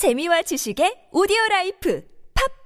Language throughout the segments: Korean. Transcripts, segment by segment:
재미와 지식의 오디오 life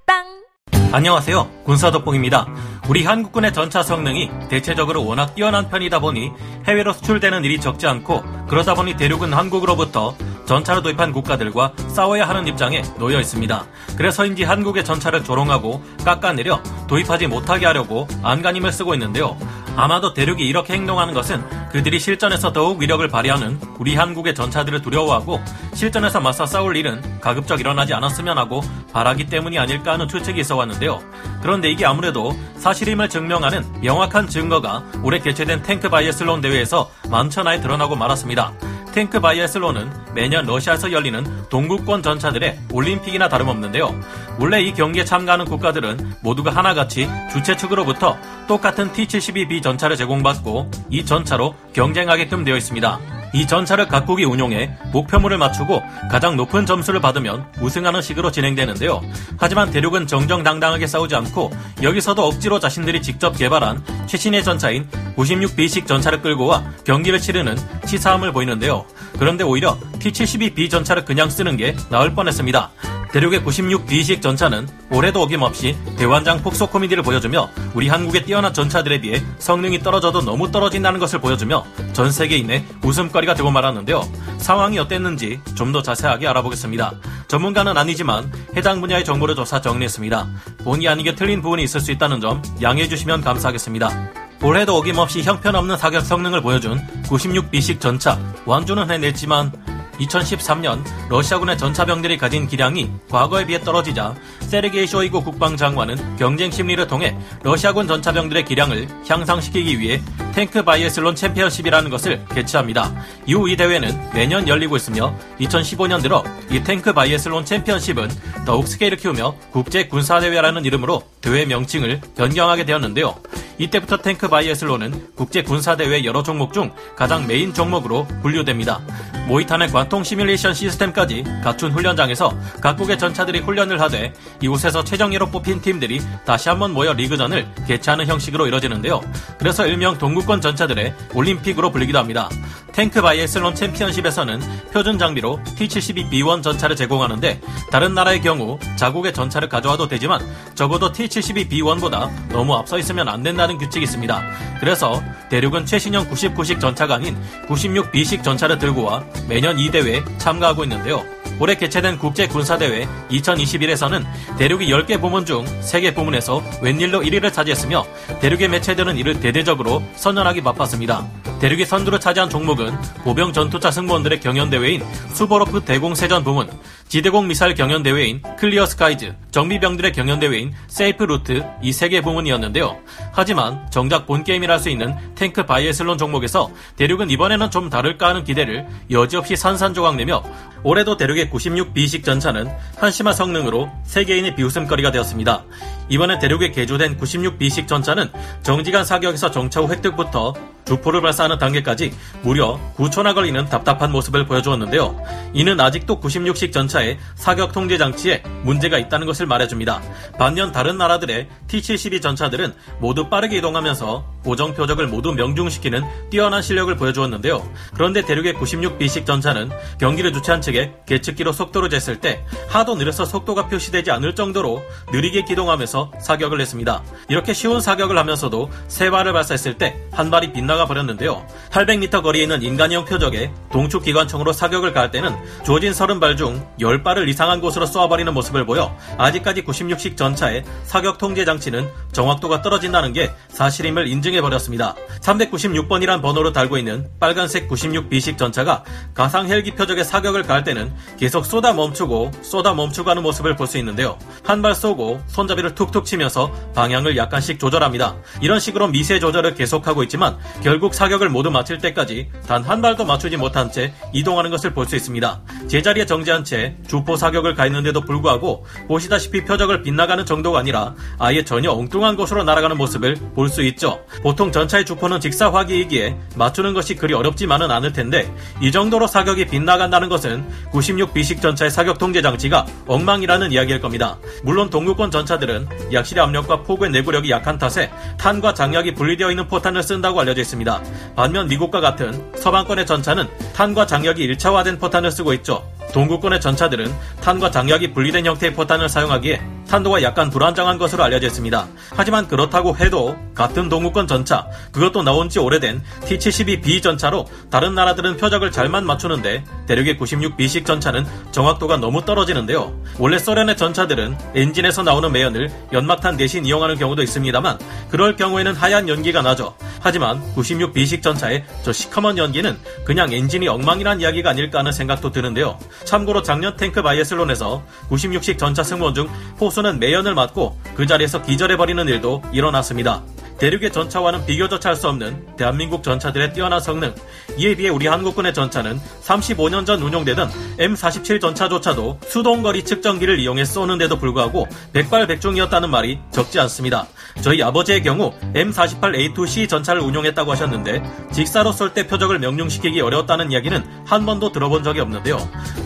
팟빵 안녕하세요. 군사 덕봉입니다. 우리 한국군의 전차 성능이 대체적으로 워낙 뛰어난 편이다 보니 해외로 수출되는 일이 적지 않고 그러다 보니 대륙은 한국으로부터 전차를 도입한 국가들과 싸워야 하는 입장에 놓여 있습니다. 그래서인지 한국의 전차를 조롱하고 깎아내려 도입하지 못하게 하려고 안간힘을 쓰고 있는데요. 아마도 대륙이 이렇게 행동하는 것은 그들이 실전에서 더욱 위력을 발휘하는 우리 한국의 전차들을 두려워하고 실전에서 맞서 싸울 일은 가급적 일어나지 않았으면 하고 바라기 때문이 아닐까 하는 추측이 있어 왔는데요. 그런데 이게 아무래도 사실임을 증명하는 명확한 증거가 올해 개최된 탱크 바이애슬론 대회에서 만천하에 드러나고 말았습니다. 탱크 바이애슬론은 매년 러시아에서 열리는 동구권 전차들의 올림픽이나 다름없는데요. 원래 이 경기에 참가하는 국가들은 모두가 하나같이 주최 측으로부터 똑같은 T-72B 전차를 제공받고 이 전차로 경쟁하게끔 되어 있습니다. 이 전차를 각국이 운용해 목표물을 맞추고 가장 높은 점수를 받으면 우승하는 식으로 진행되는데요. 하지만 대륙은 정정당당하게 싸우지 않고 여기서도 억지로 자신들이 직접 개발한 최신의 전차인 96B식 전차를 끌고 와 경기를 치르는 치사함을 보이는데요. 그런데 오히려 T-72B 전차를 그냥 쓰는 게 나을 뻔했습니다. 대륙의 96B식 전차는 올해도 어김없이 대환장 폭소 코미디를 보여주며 우리 한국의 뛰어난 전차들에 비해 성능이 떨어져도 너무 떨어진다는 것을 보여주며 전 세계인의 웃음거리가 되고 말았는데요. 상황이 어땠는지 좀 더 자세하게 알아보겠습니다. 전문가는 아니지만 해당 분야의 정보를 조사 정리했습니다. 본의 아니게 틀린 부분이 있을 수 있다는 점 양해해 주시면 감사하겠습니다. 올해도 어김없이 형편없는 사격 성능을 보여준 96B식 전차 완주는 해냈지만 2013년 러시아군의 전차병들이 가진 기량이 과거에 비해 떨어지자 세르게이 쇼이고 국방장관은 경쟁 심리를 통해 러시아군 전차병들의 기량을 향상시키기 위해 탱크 바이애슬론 챔피언십이라는 것을 개최합니다. 이후 이 대회는 매년 열리고 있으며 2015년 들어 이 탱크 바이애슬론 챔피언십은 더욱 스케일을 키우며 국제 군사대회라는 이름으로 대회 명칭을 변경하게 되었는데요. 이때부터 탱크 바이애슬론은 국제 군사대회 여러 종목 중 가장 메인 종목으로 분류됩니다. 모의탄의 관통 시뮬레이션 시스템까지 갖춘 훈련장에서 각국의 전차들이 훈련을 하되 이곳에서 최정예로 뽑힌 팀들이 다시 한번 모여 리그전을 개최하는 형식으로 이뤄지는데요. 그래서 일명 동구권 전차들의 올림픽으로 불리기도 합니다. 탱크 바이애슬론 챔피언십에서는 표준 장비로 T-72B1 전차를 제공하는데 다른 나라의 경우 자국의 전차를 가져와도 되지만 적어도 T-72B1보다 너무 앞서 있으면 안 된다 는 규칙이 있습니다. 그래서 대륙은 최신형 99식 전차가 아닌 96B식 전차를 들고 와 매년 이 대회에 참가하고 있는데요. 올해 개최된 국제군사대회 2021에서는 대륙이 10개 부문 중 3개 부문에서 웬일로 1위를 차지했으며 대륙의 매체들은 이를 대대적으로 선전하기 바빴습니다. 대륙이 선두를 차지한 종목은 보병 전투차 승무원들의 경연대회인 수보로프 대공세전 부문, 지대공 미사일 경연대회인 Clear Skies, 정비병들의 경연대회인 Safe Route 이 세 개 부문이었는데요. 하지만 정작 본 게임이라 할 수 있는 탱크 바이애슬론 종목에서 대륙은 이번에는 좀 다를까 하는 기대를 여지없이 산산조각 내며 올해도 대륙의 96B식 전차는 한심한 성능으로 세계인의 비웃음거리가 되었습니다. 이번에 대륙에 개조된 96B식 전차는 정지간 사격에서 정차 후 획득부터 주포를 발사하는 단계까지 무려 9초나 걸리는 답답한 모습을 보여주었는데요. 이는 아직도 96식 전차 의 사격 통제 장치에 문제가 있다는 것을 말해줍니다. 반면 다른 나라들의 T-72 전차들은 모두 빠르게 이동하면서 고정 표적을 모두 명중시키는 뛰어난 실력을 보여주었는데요. 그런데 대륙의 96B식 전차는 경기를 주최한 측에 계측기로 속도를 쟀을 때 하도 느려서 속도가 표시되지 않을 정도로 느리게 기동하면서 사격을 했습니다. 이렇게 쉬운 사격을 하면서도 세 발을 발사했을 때 한 발이 빗나가 버렸는데요. 800m 거리에 있는 인간형 표적에 동축 기관총으로 사격을 가할 때는 조진 30발 중 10발을 이상한 곳으로 쏘아버리는 모습을 보여 아직까지 96식 전차의 사격 통제 장치는 정확도가 떨어진다는 게 사실임을 인증 해 버렸습니다. 396번이란 번호로 달고 있는 빨간색 96B식 전차가 가상 헬기 표적에 사격을 가할 때는 계속 쏟아 멈추고 쏟아 멈추고 하는 모습을 볼 수 있는데요. 한 발 쏘고 손잡이를 툭툭 치면서 방향을 약간씩 조절합니다. 이런 식으로 미세 조절을 계속하고 있지만 결국 사격을 모두 마칠 때까지 단 한 발도 맞추지 못한 채 이동하는 것을 볼 수 있습니다. 제자리에 정지한 채 주포 사격을 가했는데도 불구하고 보시다시피 표적을 빗나가는 정도가 아니라 아예 전혀 엉뚱한 곳으로 날아가는 모습을 볼 수 있죠. 보통 전차의 주포는 직사화기이기에 맞추는 것이 그리 어렵지만은 않을 텐데 이 정도로 사격이 빗나간다는 것은 96B식 전차의 사격 통제 장치가 엉망이라는 이야기일 겁니다. 물론 동구권 전차들은 약실의 압력과 폭의 내구력이 약한 탓에 탄과 장약이 분리되어 있는 포탄을 쓴다고 알려져 있습니다. 반면 미국과 같은 서방권의 전차는 탄과 장력이 1차화된 포탄을 쓰고 있죠. 동구권의 전차들은 탄과 장약이 분리된 형태의 포탄을 사용하기에 탄도가 약간 불안정한 것으로 알려져 있습니다. 하지만 그렇다고 해도 같은 동구권 전차, 그것도 나온 지 오래된 T-72B 전차로 다른 나라들은 표적을 잘만 맞추는데 대륙의 96B식 전차는 정확도가 너무 떨어지는데요. 원래 소련의 전차들은 엔진에서 나오는 매연을 연막탄 대신 이용하는 경우도 있습니다만 그럴 경우에는 하얀 연기가 나죠. 하지만 96B식 전차의 저 시커먼 연기는 그냥 엔진이 엉망이란 이야기가 아닐까 하는 생각도 드는데요. 참고로 작년 탱크 바이애슬론에서 96식 전차 승무원 중 호수는 매연을 맞고 그 자리에서 기절해버리는 일도 일어났습니다. 대륙의 전차와는 비교조차 할 수 없는 대한민국 전차들의 뛰어난 성능. 이에 비해 우리 한국군의 전차는 35년 전 운용되던 M47 전차조차도 수동거리 측정기를 이용해 쏘는데도 불구하고 백발백중이었다는 말이 적지 않습니다. 저희 아버지의 경우 M48A2C 전차를 운용했다고 하셨는데 직사로 쏠 때 표적을 명중시키기 어려웠다는 이야기는 한 번도 들어본 적이 없는데요.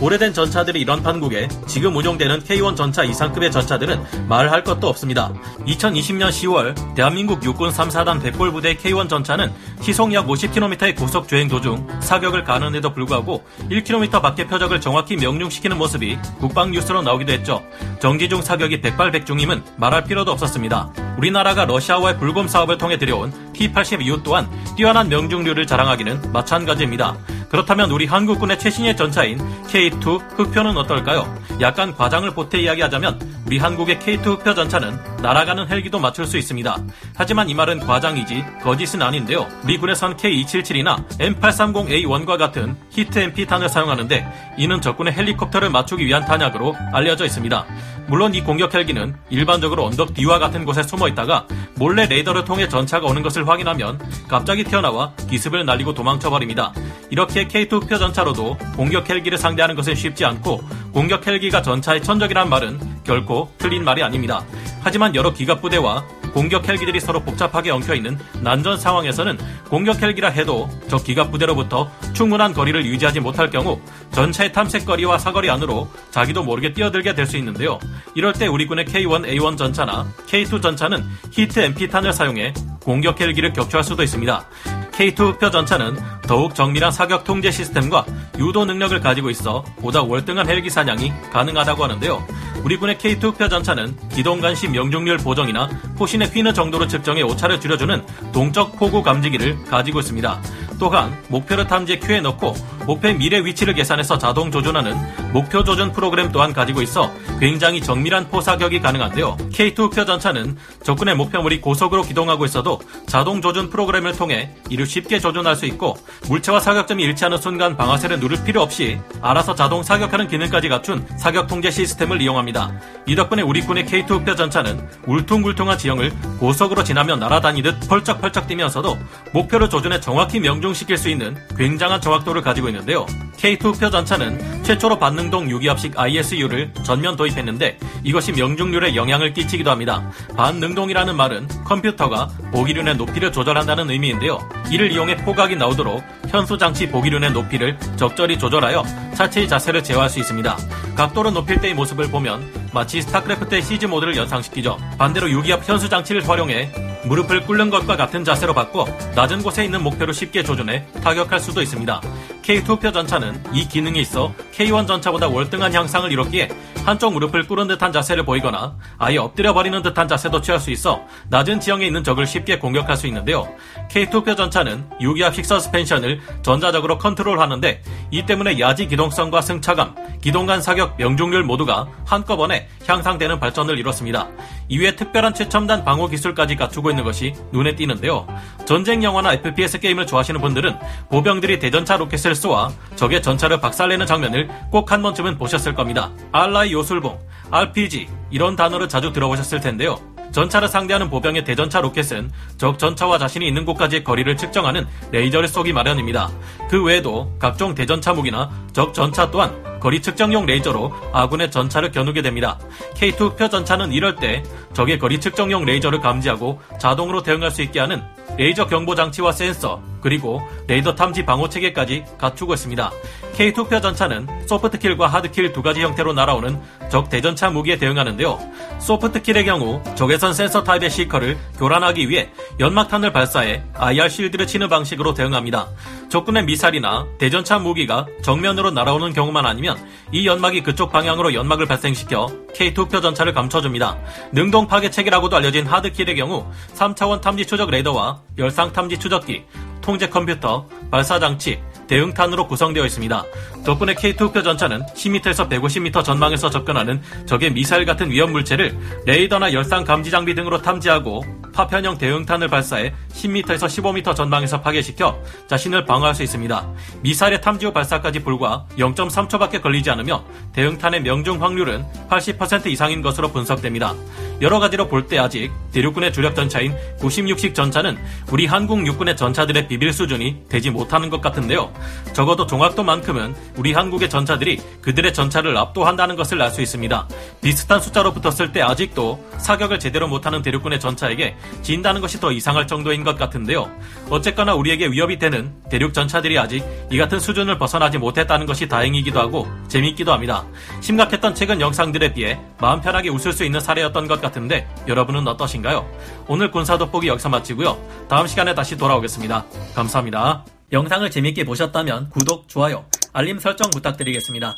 오래된 전차들이 이런 판국에 지금 운용되는 K1 전차 이상급의 전차들은 말할 것도 없습니다. 2020년 10월 대한민국 육군 3사단 백골 부대 K1 전차는 시속 약 50km의 고속 주행 도중 사격을 가는데도 불구하고 1km 밖의 표적을 정확히 명중시키는 모습이 국방 뉴스로 나오기도 했죠. 정지중 사격이 백발백중임은 말할 필요도 없었습니다. 우리나라가 러시아와의 불곰 사업을 통해 들여온 T-82U 또한 뛰어난 명중률을 자랑하기는 마찬가지입니다. 그렇다면 우리 한국군의 최신의 전차인 K2 흑표는 어떨까요? 약간 과장을 보태 이야기하자면 우리 한국의 K2 흑표 전차는 날아가는 헬기도 맞출 수 있습니다. 하지만 이 말은 과장이지 거짓은 아닌데요. 미군에선 K277이나 M830A1과 같은 히트 MP탄을 사용하는데 이는 적군의 헬리콥터를 맞추기 위한 탄약으로 알려져 있습니다. 물론 이 공격 헬기는 일반적으로 언덕 뒤와 같은 곳에 숨어 있다가 몰래 레이더를 통해 전차가 오는 것을 확인하면 갑자기 튀어나와 기습을 날리고 도망쳐버립니다. 이렇게 K2 흑표 전차로도 공격 헬기를 상대하는 것은 쉽지 않고 공격 헬기가 전차의 천적이란 말은 결코 틀린 말이 아닙니다. 하지만 여러 기갑 부대와 공격 헬기들이 서로 복잡하게 엉켜 있는 난전 상황에서는 공격 헬기라 해도 적 기갑 부대로부터 충분한 거리를 유지하지 못할 경우 전차의 탐색거리와 사거리 안으로 자기도 모르게 뛰어들게 될 수 있는데요. 이럴 때 우리 군의 K1A1 전차나 K2 전차는 HEAT MP탄을 사용해 공격 헬기를 격추할 수도 있습니다. K2 흑표 전차는 더욱 정밀한 사격 통제 시스템과 유도 능력을 가지고 있어 보다 월등한 헬기 사냥이 가능하다고 하는데요. 우리 군의 K2 흑표 전차는 기동 간시 명중률 보정이나 포신의 휘는 정도를 측정해 오차를 줄여주는 동적 포구 감지기를 가지고 있습니다. 또한 목표를 탐지해 큐에 넣고 목표의 미래 위치를 계산해서 자동 조준하는 목표 조준 프로그램 또한 가지고 있어 굉장히 정밀한 포사격이 가능한데요. K2 표 전차는 적군의 목표물이 고속으로 기동하고 있어도 자동 조준 프로그램을 통해 이를 쉽게 조준할 수 있고 물체와 사격점이 일치하는 순간 방아쇠를 누를 필요 없이 알아서 자동 사격하는 기능까지 갖춘 사격 통제 시스템을 이용합니다. 이 덕분에 우리 군의 K2 표 전차는 울퉁불퉁한 지형을 고속으로 지나며 날아다니듯 펄쩍펄쩍 뛰면서도 목표를 조준해 정확히 명중 시킬 수 있는 굉장한 정확도를 가지고 있는데요. K2 표 전차는 최초로 반능동 유기압식 ISU를 전면 도입했는데 이것이 명중률에 영향을 끼치기도 합니다. 반능동이라는 말은 컴퓨터가 보기륜의 높이를 조절한다는 의미인데요. 이를 이용해 포각이 나오도록 현수 장치 보기륜의 높이를 적절히 조절하여 차체의 자세를 제어할 수 있습니다. 각도를 높일 때의 모습을 보면 마치 스타크래프트의 시즈 모드를 연상시키죠. 반대로 유기압 현수 장치를 활용해 무릎을 꿇는 것과 같은 자세로 바꿔 낮은 곳에 있는 목표를 쉽게 조준해 타격할 수도 있습니다. K2 표 전차는 이 기능이 있어 K1 전차보다 월등한 향상을 이뤘기에 한쪽 무릎을 꿇은 듯한 자세를 보이거나 아예 엎드려 버리는 듯한 자세도 취할 수 있어 낮은 지형에 있는 적을 쉽게 공격할 수 있는데요. K2 표 전차는 유기압 식 서스펜션을 전자적으로 컨트롤하는데 이 때문에 야지 기동성과 승차감, 기동간 사격 명중률 모두가 한꺼번에 향상되는 발전을 이뤘습니다. 이외에 특별한 최첨단 방어 기술까지 갖추고 있는 것이 눈에 띄는데요. 전쟁 영화나 FPS 게임을 좋아하시는 분들은 보병들이 대전차 로켓을 쏘아 적의 전차를 박살내는 장면을 꼭 한 번쯤은 보셨을 겁니다. 알라이 요술봉, RPG 이런 단어를 자주 들어보셨을 텐데요. 전차를 상대하는 보병의 대전차 로켓은 적 전차와 자신이 있는 곳까지의 거리를 측정하는 레이저를 쏘기 마련입니다. 그 외에도 각종 대전차 무기나 적 전차 또한 거리 측정용 레이저로 아군의 전차를 겨누게 됩니다. K2 흑표 전차는 이럴 때 적의 거리 측정용 레이저를 감지하고 자동으로 대응할 수 있게 하는 레이저 경보 장치와 센서, 그리고 레이더 탐지 방어 체계까지 갖추고 있습니다. K2 흑표 전차는 soft kill과 hard kill 두 가지 형태로 날아오는 적 대전차 무기에 대응하는데요. soft kill의 경우 적외선 센서 타입의 seeker를 교란하기 위해 연막탄을 발사해 IR 실드를 치는 방식으로 대응합니다. 적군의 미사일이나 대전차 무기가 정면으로 날아오는 경우만 아니면 이 연막이 그쪽 방향으로 연막을 발생시켜 K2표 전차를 감춰줍니다. 능동 파괴 체계라고도 알려진 하드킬의 경우 3차원 탐지 추적 레이더와 열상 탐지 추적기, 통제 컴퓨터, 발사 장치, 대응탄으로 구성되어 있습니다. 덕분에 K2표 전차는 10m에서 150m 전망에서 접근하는 적의 미사일 같은 위험 물체를 레이더나 열상 감지 장비 등으로 탐지하고 파편형 대응탄을 발사해 10m에서 15m 전방에서 파괴시켜 자신을 방어할 수 있습니다. 미사일의 탐지 후 발사까지 불과 0.3초밖에 걸리지 않으며 대응탄의 명중 확률은 80% 이상인 것으로 분석됩니다. 여러 가지로 볼 때 아직 대륙군의 주력 전차인 96식 전차는 우리 한국 육군의 전차들의 비빌 수준이 되지 못하는 것 같은데요. 적어도 종합도만큼은 우리 한국의 전차들이 그들의 전차를 압도한다는 것을 알 수 있습니다. 비슷한 숫자로 붙었을 때 아직도 사격을 제대로 못하는 대륙군의 전차에게 진다는 것이 더 이상할 정도인 것 같은데요. 어쨌거나 우리에게 위협이 되는 대륙 전차들이 아직 이 같은 수준을 벗어나지 못했다는 것이 다행이기도 하고 재미있기도 합니다. 심각했던 최근 영상들에 비해 마음 편하게 웃을 수 있는 사례였던 것 같은데 여러분은 어떠신가요? 오늘 군사 돋보기 여기서 마치고요. 다음 시간에 다시 돌아오겠습니다. 감사합니다. 영상을 재밌게 보셨다면 구독, 좋아요, 알림 설정 부탁드리겠습니다.